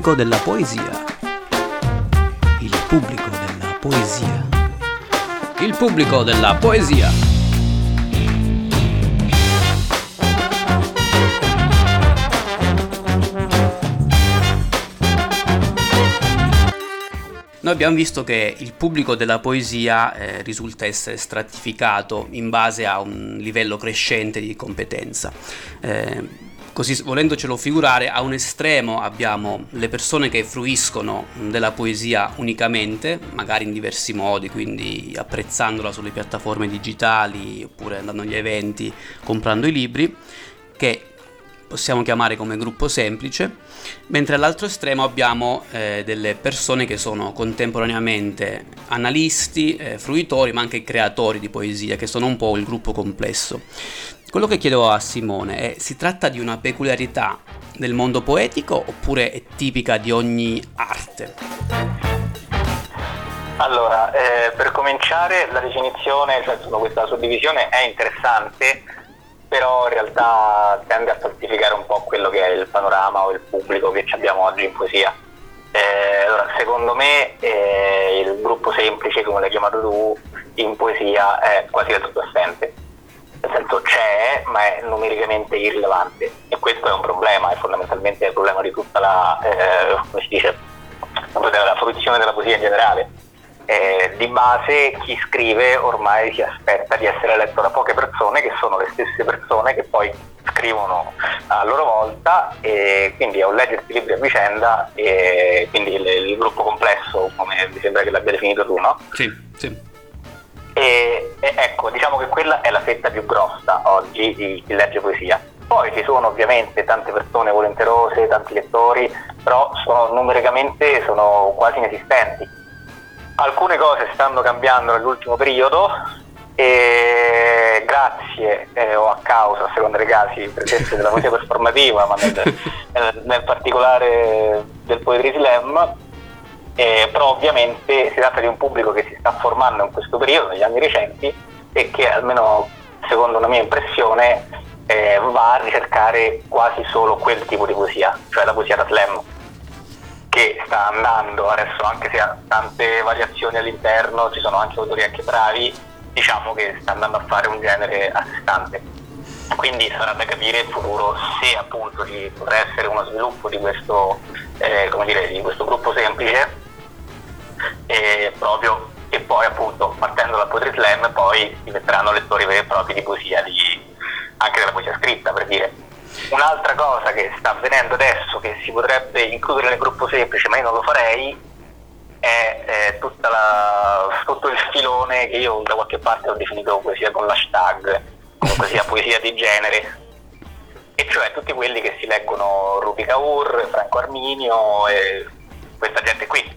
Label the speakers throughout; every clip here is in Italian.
Speaker 1: pubblico della poesia. Il pubblico della poesia. Il pubblico della poesia. Noi abbiamo visto che il pubblico della poesia eh, risulta essere stratificato in base a un livello crescente di competenza. Eh, Così volendocelo figurare, a un estremo abbiamo le persone che fruiscono della poesia unicamente, magari in diversi modi, quindi apprezzandola sulle piattaforme digitali oppure andando agli eventi, comprando i libri, che possiamo chiamare come gruppo semplice, mentre all'altro estremo abbiamo eh, delle persone che sono contemporaneamente analisti, eh, fruitori, ma anche creatori di poesia, che sono un po' il gruppo complesso. Quello che chiedo a Simone è, si tratta di una peculiarità del mondo poetico oppure è tipica di ogni arte?
Speaker 2: Allora, eh, per cominciare la definizione, cioè questa suddivisione è interessante, però in realtà tende a falsificare un po' quello che è il panorama o il pubblico che abbiamo oggi in poesia. Eh, allora, secondo me eh, il gruppo semplice, come l'hai chiamato tu, in poesia è quasi del tutto assente nel senso c'è ma è numericamente irrilevante e questo è un problema, è fondamentalmente il problema di tutta la, eh, come si dice, la fruizione della poesia in generale. Eh, di base chi scrive ormai si aspetta di essere letto da poche persone che sono le stesse persone che poi scrivono a loro volta e quindi è un leggersi libri a vicenda e quindi il, il gruppo complesso come mi sembra che l'abbia definito tu no?
Speaker 1: Sì, sì.
Speaker 2: E, e, ecco, diciamo che quella è la fetta più grossa oggi di chi legge poesia. Poi ci sono ovviamente tante persone volenterose, tanti lettori, però sono, numericamente sono quasi inesistenti. Alcune cose stanno cambiando nell'ultimo periodo e grazie eh, o a causa, a seconda dei casi, della musica performativa, ma nel, nel particolare del Poetry Slam, eh, però ovviamente si tratta di un pubblico che si sta formando in questo periodo, negli anni recenti, e che almeno secondo una mia impressione eh, va a ricercare quasi solo quel tipo di poesia, cioè la poesia da slam, che sta andando adesso, anche se ha tante variazioni all'interno, ci sono anche autori anche bravi, diciamo che sta andando a fare un genere a sé stante. Quindi sarà da capire in futuro se appunto ci potrà essere uno sviluppo di questo, eh, dire, di questo gruppo semplice e proprio e poi appunto partendo dal Poetry Slam poi diventeranno lettori veri e propri di poesia, di, anche della poesia scritta per dire. Un'altra cosa che sta avvenendo adesso che si potrebbe includere nel gruppo semplice ma io non lo farei è, è la, tutto il filone che io da qualche parte ho definito poesia con l'hashtag, comunque sia poesia di genere, e cioè tutti quelli che si leggono Rupi Kaur, Franco Arminio e questa gente qui.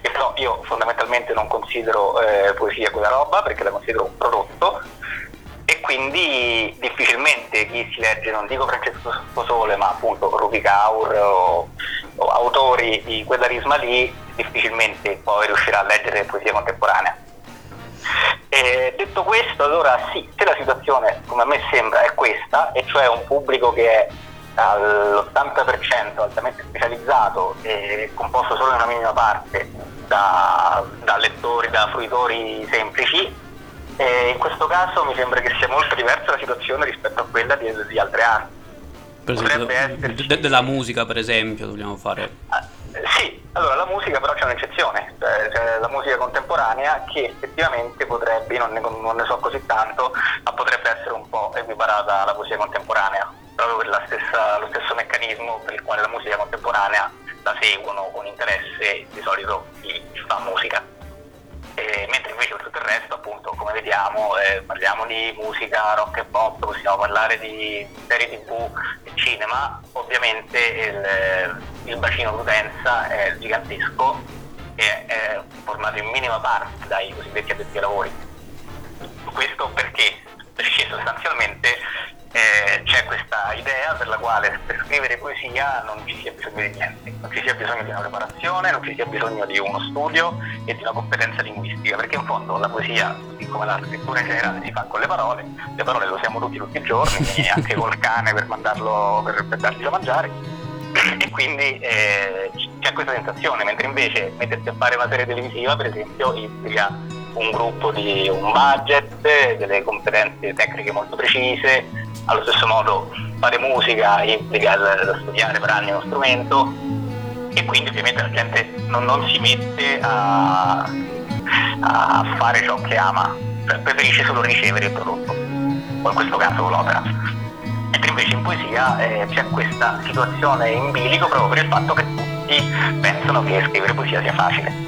Speaker 2: Che però io fondamentalmente non considero eh, poesia quella roba perché la considero un prodotto quindi difficilmente chi si legge, non dico Francesco Sposole, ma appunto Rupi Kaur o, o autori di quella risma lì, difficilmente poi riuscirà a leggere poesia contemporanea. E detto questo, allora sì, se la situazione come a me sembra è questa, e cioè un pubblico che è all'80% altamente specializzato e composto solo in una minima parte da, da lettori, da fruitori semplici. E in questo caso mi sembra che sia molto diversa la situazione rispetto a quella di, di altre arti.
Speaker 1: Per esempio, esserci... de- della musica, per esempio, dobbiamo fare.
Speaker 2: Ah, sì, allora la musica però c'è un'eccezione, cioè, c'è la musica contemporanea che effettivamente potrebbe, non ne, non ne so così tanto, ma potrebbe essere un po' equiparata alla poesia contemporanea proprio per stessa, lo stesso meccanismo per il quale la musica contemporanea la seguono con interesse di solito chi fa musica. E, mentre invece per tutto il resto, appunto, come vediamo, eh, parliamo di musica rock e pop, possiamo parlare di serie tv e cinema, ovviamente il, il bacino d'utenza è gigantesco e è formato in minima parte dai cosiddetti addetti ai lavori. Questo perché? Perché sostanzialmente eh, c'è questa idea per la quale per scrivere poesia non ci sia bisogno di niente, non ci sia bisogno di una preparazione, non ci sia bisogno di uno studio e di una competenza linguistica, perché in fondo la poesia, così come la scrittura in generale, si fa con le parole, le parole le usiamo tutti tutti i giorni, anche col cane per mandarlo, per, per dargli da mangiare, e
Speaker 3: quindi eh, c'è questa sensazione, mentre invece mettersi a fare una serie televisiva per esempio implica un gruppo di un budget, delle competenze tecniche molto precise, allo stesso modo fare musica implica studiare per anni uno strumento e quindi ovviamente la gente non, non si mette a, a, fare ciò che ama, preferisce solo ricevere il prodotto, o in questo caso l'opera. Mentre invece in poesia eh, c'è questa situazione in bilico proprio per il fatto che tutti pensano che scrivere poesia sia facile.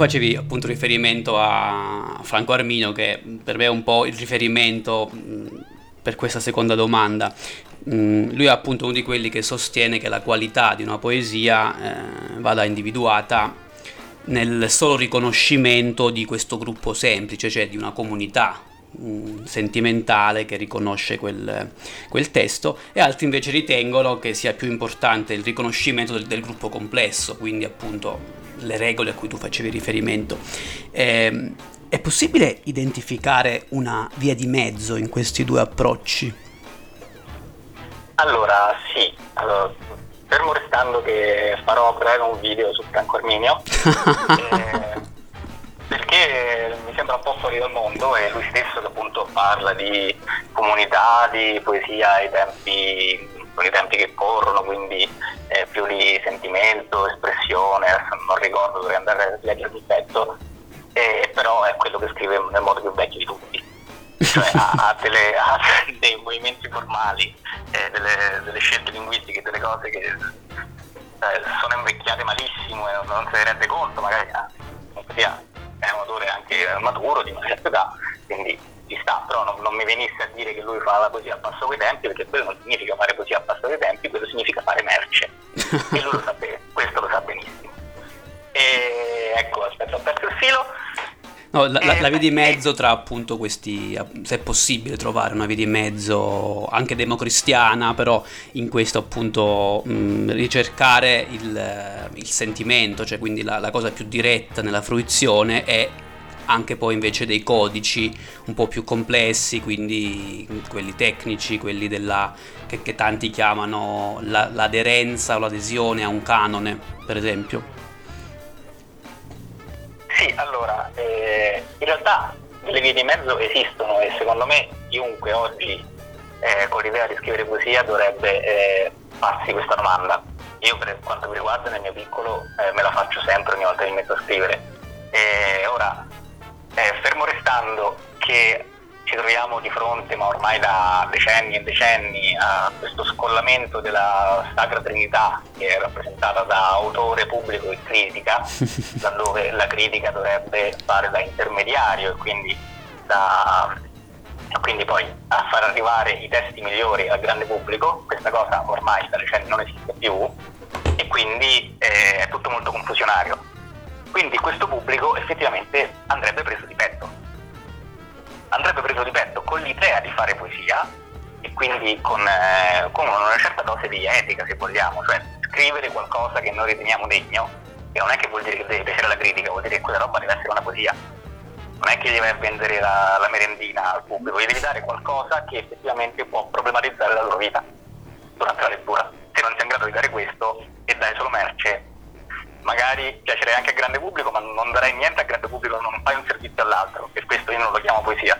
Speaker 1: Facevi appunto riferimento a Franco Arminio, che per me è un po' il riferimento per questa seconda domanda. lui è appunto uno di quelli che sostiene che la qualità di una poesia eh, vada individuata nel solo riconoscimento di questo gruppo semplice, cioè di una comunità sentimentale che riconosce quel, quel, testo e altri invece ritengono che sia più importante il riconoscimento del, del gruppo complesso, quindi appunto le regole a cui tu facevi riferimento. Eh, è possibile identificare una via di mezzo in questi due approcci?
Speaker 3: Allora, sì. Allora, fermo restando che farò a breve un video su Franco Arminio, eh, perché mi sembra un po' fuori dal mondo e lui stesso appunto parla di comunità, di poesia ai tempi con i tempi che corrono, quindi eh, più di sentimento, espressione, non ricordo, dovrei andare a leggere il pezzo, eh, però è quello che scrive nel modo più vecchio di tutti. Cioè ha, ha, delle, ha dei movimenti formali, eh, delle, delle, scelte linguistiche, delle cose che eh, sono invecchiate malissimo e non, non, se ne rende conto, magari ah, è un autore anche maturo di una certa età, quindi
Speaker 2: ci sta, però non, non, mi venisse a dire che lui fa la poesia a passo coi tempi, perché quello non significa fare poesia a passo coi tempi, quello significa fare merce. e lui lo sa bene, questo lo sa benissimo. E ecco, aspetta, ho perso il filo.
Speaker 1: No, la, la, la, via di mezzo tra appunto questi, se è possibile trovare una via di mezzo anche democristiana, però in questo appunto mh, ricercare il, il, sentimento, cioè quindi la, la, cosa più diretta nella fruizione e anche poi invece dei codici un po' più complessi, quindi quelli tecnici, quelli della, che, che tanti chiamano l'aderenza o l'adesione a un canone, per esempio.
Speaker 2: Sì, allora, eh, in realtà le vie di mezzo esistono e secondo me chiunque oggi eh, con l'idea di scrivere poesia dovrebbe eh, farsi questa domanda. Io per quanto mi riguarda nel mio piccolo eh, me la faccio sempre ogni volta che mi metto a scrivere. ora, eh, fermo restando che ci troviamo di fronte, ma ormai da decenni e decenni, a questo scollamento della Sacra Trinità che è rappresentata da autore, pubblico e critica, laddove la critica dovrebbe fare da intermediario e quindi, da, quindi poi a far arrivare i testi migliori al grande pubblico. Questa cosa ormai da decenni non esiste più e quindi eh, è tutto molto confusionario. Quindi questo pubblico effettivamente andrebbe preso di petto andrebbe preso di petto con l'idea di fare poesia e quindi con, eh, con, una certa dose di etica se vogliamo, cioè scrivere qualcosa che noi riteniamo degno, e non è che vuol dire che deve piacere la critica, vuol dire che quella roba deve essere una poesia. Non è che gli vai a vendere la, la merendina al pubblico, gli devi dare qualcosa che effettivamente può problematizzare la loro vita durante la lettura. Se non sei in grado di dare questo e dai solo merce, magari piacerei anche al grande pubblico, ma non darei niente al grande pubblico, non fai un servizio all'altro, per questo io non lo chiamo poesia.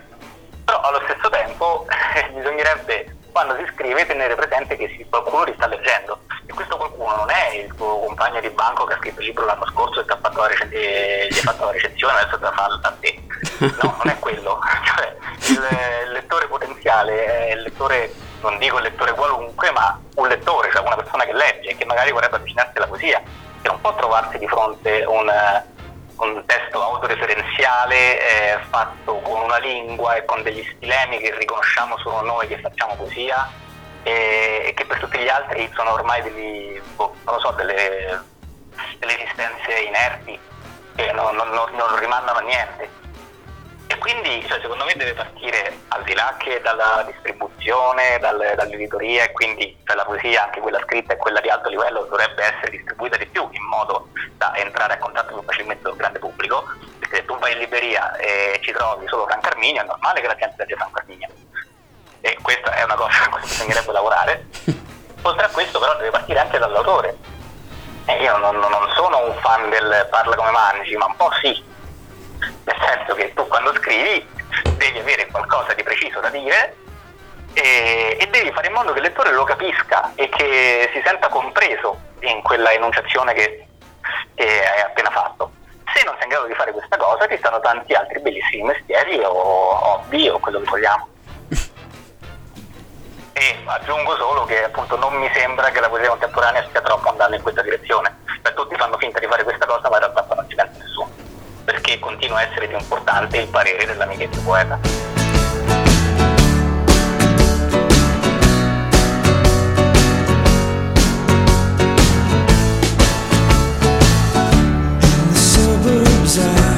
Speaker 2: Però allo stesso tempo bisognerebbe, quando si scrive, tenere presente che qualcuno li sta leggendo. E questo qualcuno non è il tuo compagno di banco che ha scritto il libro l'anno scorso e fatto gli ha fatto la recensione adesso te la fa a te. No, non è quello. Cioè, il lettore potenziale è il lettore, non dico il lettore qualunque, ma un lettore, cioè una persona che legge e che magari vorrebbe avvicinarsi alla poesia che non può trovarsi di fronte a un, un testo autoreferenziale eh, fatto con una lingua e con degli stilemi che riconosciamo solo noi che facciamo poesia e, che per tutti gli altri sono ormai degli, boh, so, delle, delle, esistenze inerti che non, non, non rimandano a niente quindi cioè, secondo me deve partire al di là che dalla distribuzione, dal, dall'editoria e quindi cioè, la poesia, anche quella scritta e quella di alto livello, dovrebbe essere distribuita di più in modo da entrare a contatto più facilmente con il grande pubblico. Perché se tu vai in libreria e ci trovi solo Franco Arminio, è normale che la gente legge Franco Arminio. E questa è una cosa su cui bisognerebbe lavorare. Oltre a questo però deve partire anche dall'autore. E io non, non sono un fan del parla come mangi, ma un po' sì, senso che tu quando scrivi devi avere qualcosa di preciso da dire e, e, devi fare in modo che il lettore lo capisca e che si senta compreso in quella enunciazione che, che hai appena fatto. Se non sei in grado di fare questa cosa ci stanno tanti altri bellissimi mestieri o hobby o quello che vogliamo. E aggiungo solo che appunto non mi sembra che la poesia contemporanea stia troppo andando in questa direzione. Cioè, tutti fanno finta di fare questa cosa ma in realtà che continua a essere più importante il parere dell'amichetto poeta.
Speaker 1: desire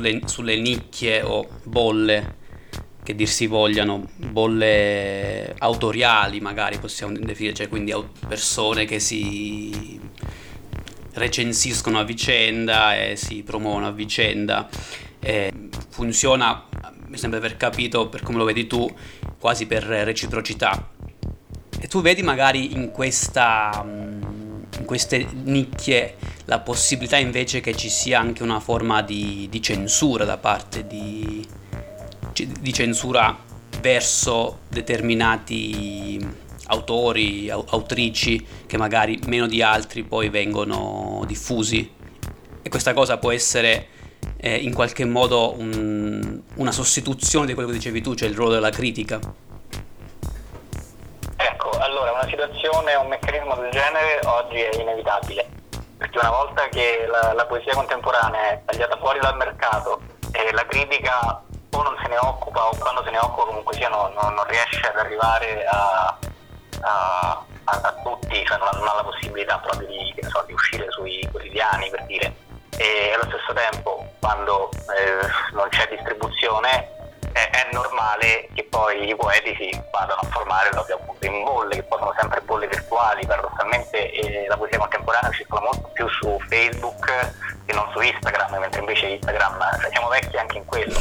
Speaker 1: sulle, sulle nicchie o bolle che dir si vogliano, bolle autoriali magari possiamo definire, cioè quindi persone che si recensiscono a vicenda e si promuovono a vicenda. E funziona, mi sembra aver capito, per come lo vedi tu, quasi per reciprocità. E tu vedi magari in, questa, in queste nicchie la possibilità invece che ci sia anche una forma di, di censura da parte di, di censura verso determinati autori, autrici che magari meno di altri poi vengono diffusi e questa cosa può essere eh, in qualche modo un, una sostituzione di quello che dicevi tu, cioè il ruolo della critica.
Speaker 2: Ecco, allora una situazione, un meccanismo del genere oggi è inevitabile, perché una volta che la, la poesia contemporanea è tagliata fuori dal mercato e la critica o non se ne occupa o quando se ne occupa comunque sia no, no, non riesce ad arrivare a, a, a, a tutti, cioè non, non, ha la possibilità proprio di, so, di, uscire sui quotidiani per dire. E allo stesso tempo quando eh, non c'è distribuzione è, è, normale che poi i poeti si vadano a formare proprio appunto in bolle, che poi sono sempre bolle virtuali, paradossalmente eh, la poesia contemporanea circola molto più su Facebook che non su Instagram, mentre invece Instagram, cioè siamo vecchi anche in quello.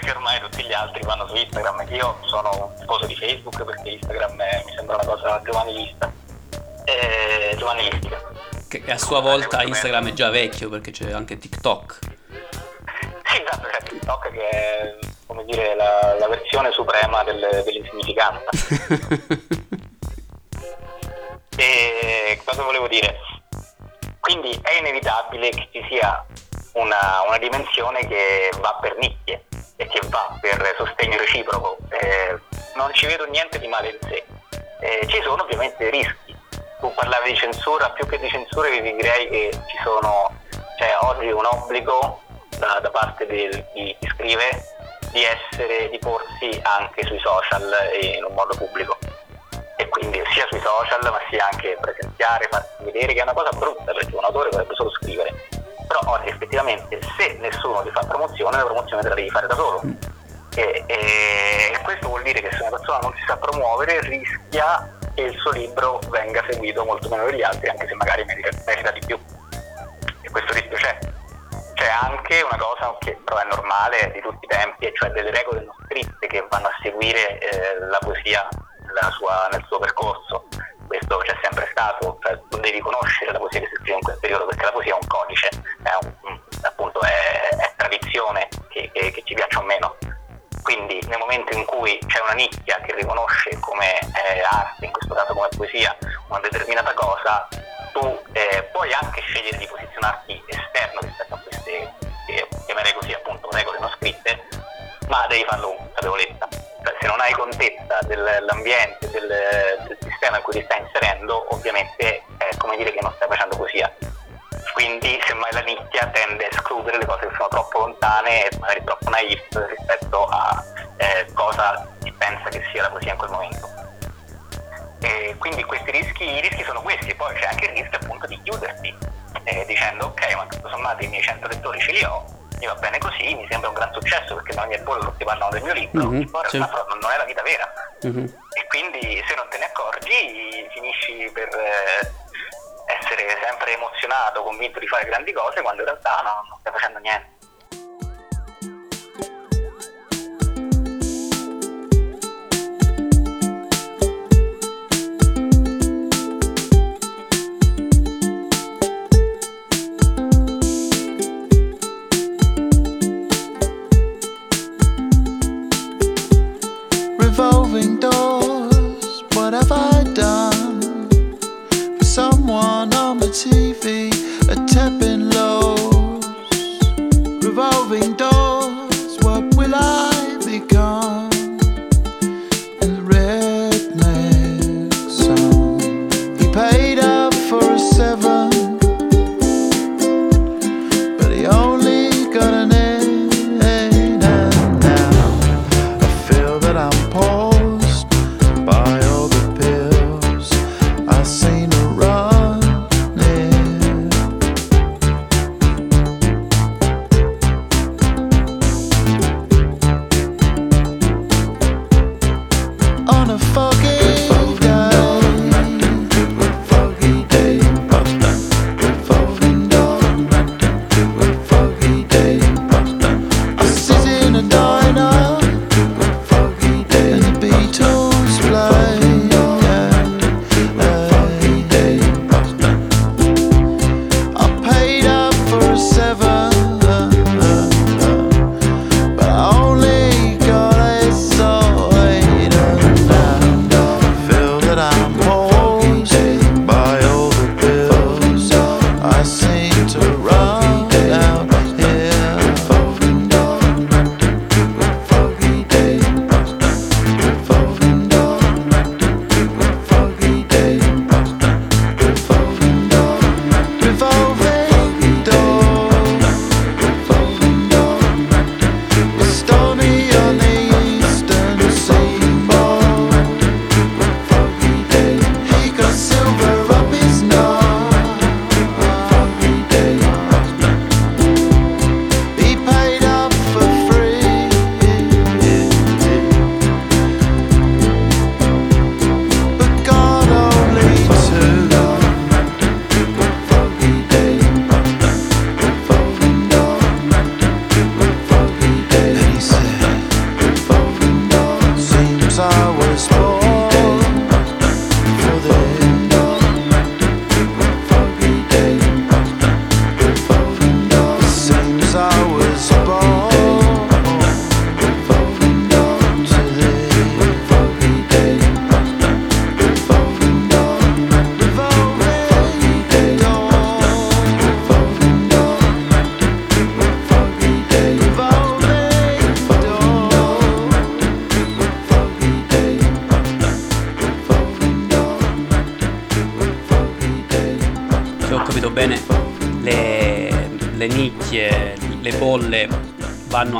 Speaker 2: perché ormai tutti gli altri vanno su Instagram. Io sono un tifoso di Facebook perché Instagram è, mi sembra una cosa giovanilista. Eh, giovanilistica.
Speaker 1: Che a sua volta Instagram è già vecchio perché c'è anche TikTok.
Speaker 2: Sì, esatto, c'è TikTok che è come dire la, la versione suprema del, dell'insignificanza. e cosa volevo dire? Quindi è inevitabile che ci sia una, una dimensione che va per nicchie e che va per sostegno reciproco. Eh, non ci vedo niente di male in sé. Eh, ci sono ovviamente rischi. Tu parlavi di censura, più che di censura vi direi che ci sono, cioè oggi un obbligo da, da parte di, di chi scrive di essere, di porsi anche sui social e in un modo pubblico. E quindi sia sui social ma sia anche presenziare, farsi vedere, che è una cosa brutta perché un autore dovrebbe solo scrivere però oggi effettivamente se nessuno ti fa promozione, la promozione te la devi fare da solo. E, e, questo vuol dire che se una persona non si sa promuovere rischia che il suo libro venga seguito molto meno degli altri, anche se magari merita, merita di più. E questo rischio c'è. C'è anche una cosa che però è normale di tutti i tempi, cioè delle regole non scritte che vanno a seguire eh, la poesia sua, nel suo percorso questo c'è sempre stato, cioè, tu devi conoscere la poesia che si scrive in quel periodo perché la poesia è un codice, è un, appunto è, è tradizione che, che, che, ci piaccia o meno. Quindi nel momento in cui c'è una nicchia che riconosce come eh, arte, in questo caso come poesia, una determinata cosa, tu eh, puoi anche scegliere di posizionarti esterno rispetto a queste, chiamerei così appunto, regole non scritte, ma devi farlo con consapevolezza. Cioè, se non hai contezza dell'ambiente, del, del, sistema in cui ti stai inserendo, ovviamente è come dire che non stai facendo poesia. Quindi semmai la nicchia tende a escludere le cose che sono troppo lontane e magari troppo naif rispetto a eh, cosa si pensa che sia la poesia in quel momento. E quindi questi rischi, i rischi sono questi, poi c'è anche il rischio appunto di chiuderti, eh, dicendo ok ma tutto sommato i miei 100 lettori ce li ho, mi va bene così, mi sembra un gran successo perché da ogni pollo tutti parlano del mio libro, mm-hmm, realtà certo. non è la vita vera. Mm-hmm. E quindi se non te ne accorgi finisci per eh, essere sempre emozionato, convinto di fare grandi cose, quando in realtà no, non stai facendo niente.
Speaker 1: en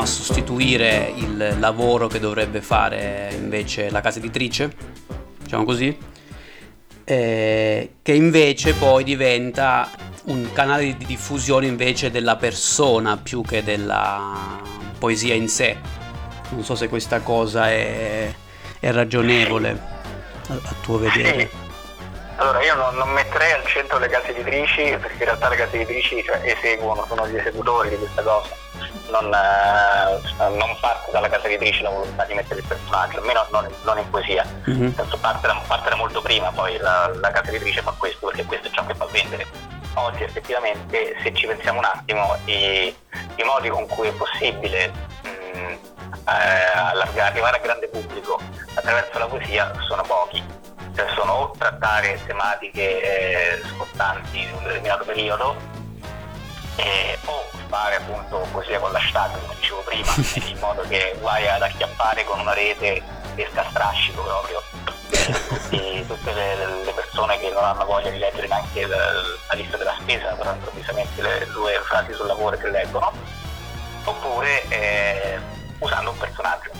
Speaker 1: a sostituire il lavoro che dovrebbe fare invece la casa editrice, diciamo così, eh, che invece poi diventa un canale di diffusione invece della persona più che della poesia in sé. Non so se questa cosa è, è ragionevole a, a, tuo vedere.
Speaker 2: Allora io non, non, metterei al centro le case editrici perché in realtà le case editrici cioè, eseguono, sono gli esecutori di questa cosa. Non, eh, non, parte dalla casa editrice la volontà di mettere il personaggio, almeno non, non in poesia. Mm-hmm. Parte, da, parte, da, molto prima, poi la, la casa editrice fa questo perché questo è ciò che fa vendere oggi effettivamente se ci pensiamo un attimo i, i modi con cui è possibile mh, mm, eh, arrivare a grande pubblico attraverso la poesia sono pochi. Cioè sono o trattare tematiche eh, scottanti in un determinato periodo eh, o fare appunto poesia con l'hashtag come dicevo prima in modo che vai ad acchiappare con una rete e strascico proprio tutti, tutte le, le, persone che non hanno voglia di leggere neanche la, la lista della spesa, però improvvisamente le due frasi sul lavoro che leggono, oppure eh, usando un personaggio.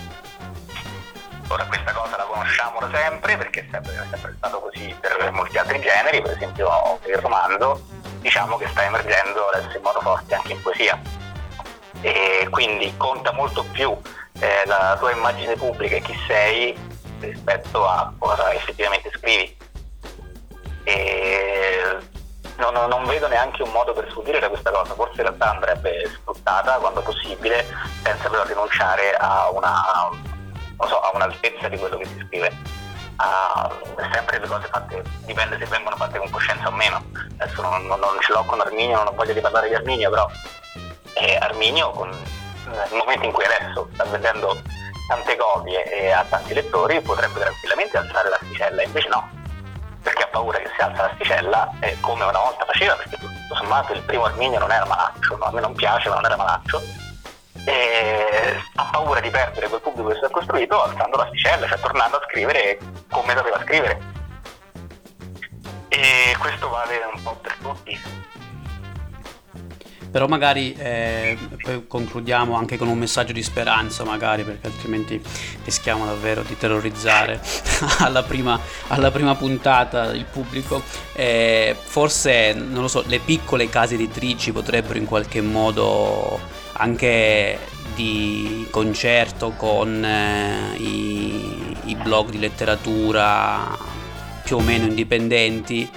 Speaker 2: Ora questa cosa la conosciamo da sempre perché è sempre, è sempre stato così per molti altri generi, per esempio il romanzo, diciamo che sta emergendo adesso in modo forte anche in poesia. E quindi conta molto più eh, la tua immagine pubblica e chi sei rispetto a cosa effettivamente scrivi. E non, non, vedo neanche un modo per sfuggire da questa cosa, forse in realtà andrebbe sfruttata quando possibile, senza però rinunciare a, una, so, a un'altezza di quello che si scrive. Uh, sempre le cose fatte, dipende se vengono fatte con coscienza o meno. Adesso non, non, non ce l'ho con Arminio, non ho voglia di parlare di Arminio, però eh, Arminio con, nel momento in cui adesso sta vendendo tante copie e a tanti lettori potrebbe tranquillamente alzare l'asticella, invece no, perché ha paura che si alza l'asticella eh, come una volta faceva, perché tutto sommato il primo Arminio non era malaccio, no? a me non piace ma non era malaccio, e ha paura di perdere quel pubblico che si è costruito alzando l'asticella, cioè tornando a scrivere come doveva scrivere. E questo vale un po' per tutti
Speaker 1: però magari eh, poi concludiamo anche con un messaggio di speranza magari perché altrimenti rischiamo davvero di terrorizzare alla, prima, alla prima puntata il pubblico eh, forse non lo so le piccole case editrici potrebbero in qualche modo anche di concerto con eh, i, i blog di letteratura più o meno indipendenti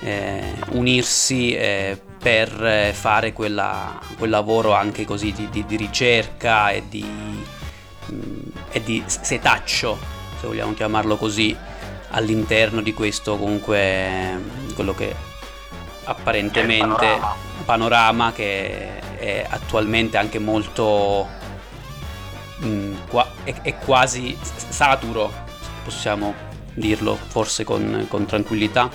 Speaker 1: eh, unirsi eh, per eh, fare quella, quel lavoro anche così di, di, di ricerca e di, mh, mm, e di setaccio, se vogliamo chiamarlo così, all'interno di questo comunque quello che apparentemente panorama. panorama. che è attualmente anche molto mh, mm, qua, è, è, quasi saturo possiamo dirlo forse con, con tranquillità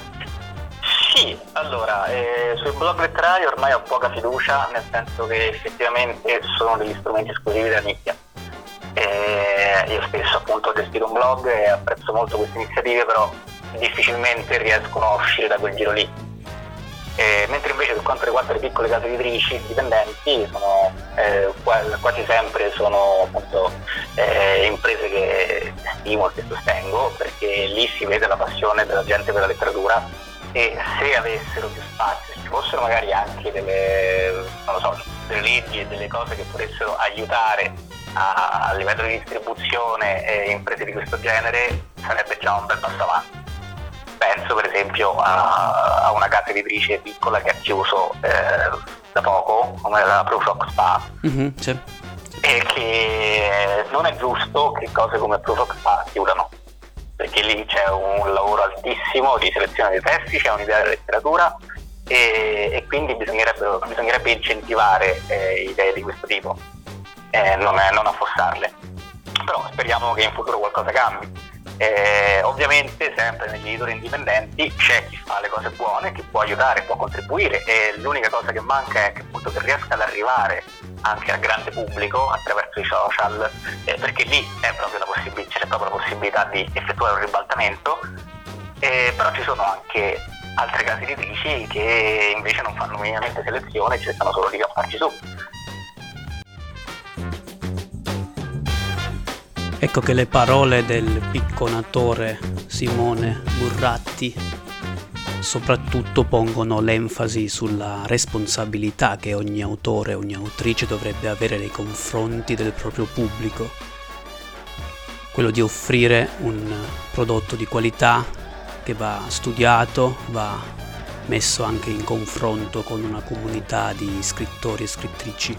Speaker 2: sì, allora, eh, sul blog letterario ormai ho poca fiducia, nel senso che effettivamente sono degli strumenti esclusivi della nicchia. Eh, io stesso appunto ho gestito un blog e apprezzo molto queste iniziative, però difficilmente riescono a uscire da quel giro lì. Eh, mentre invece per quanto riguarda le piccole case editrici indipendenti sono, eh, quasi sempre sono appunto eh, imprese che stimo e che sostengo perché lì si vede la passione della gente per la letteratura e se avessero più spazio, se ci fossero magari anche delle, so, delle leggi e delle cose che potessero aiutare a, a livello di distribuzione e imprese di questo genere, sarebbe già un bel passo avanti. Penso per esempio a, a una casa editrice piccola che ha chiuso eh, da poco, come la Proof Rock Spa, mm-hmm, sì. e che non è giusto che cose come Proof Rock Spa chiudano perché lì c'è un lavoro altissimo di selezione dei testi, c'è un'idea della letteratura e, e quindi bisognerebbe, bisognerebbe incentivare eh, idee di questo tipo, eh, non, non affossarle. Però speriamo che in futuro qualcosa cambi. Eh, ovviamente sempre negli editori indipendenti c'è chi fa le cose buone, chi può aiutare, può contribuire e l'unica cosa che manca è che appunto che riesca ad arrivare anche al grande pubblico attraverso i social, eh, perché lì proprio possib- c'è proprio la possibilità di effettuare un ribaltamento, eh, però ci sono anche altre case editrici che invece non fanno minimamente selezione e cercano solo di capparci su.
Speaker 1: Ecco che le parole del picconatore Simone Burratti soprattutto pongono l'enfasi sulla responsabilità che ogni autore, ogni autrice dovrebbe avere nei confronti del proprio pubblico, quello di offrire un prodotto di qualità che va studiato, va messo anche in confronto con una comunità di scrittori e scrittrici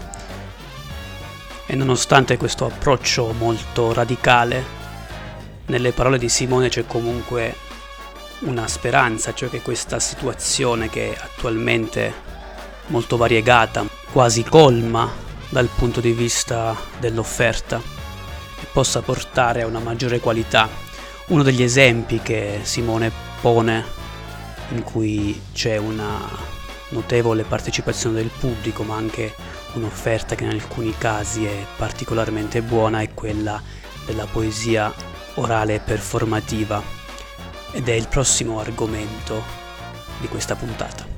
Speaker 1: e nonostante questo approccio molto radicale, nelle parole di Simone c'è comunque una speranza, cioè che questa situazione che è attualmente molto variegata, quasi colma dal punto di vista dell'offerta, possa portare a una maggiore qualità. Uno degli esempi che Simone pone in cui c'è una notevole partecipazione del pubblico, ma anche un'offerta che in alcuni casi è particolarmente buona, è quella della poesia orale performativa ed è il prossimo argomento di questa puntata.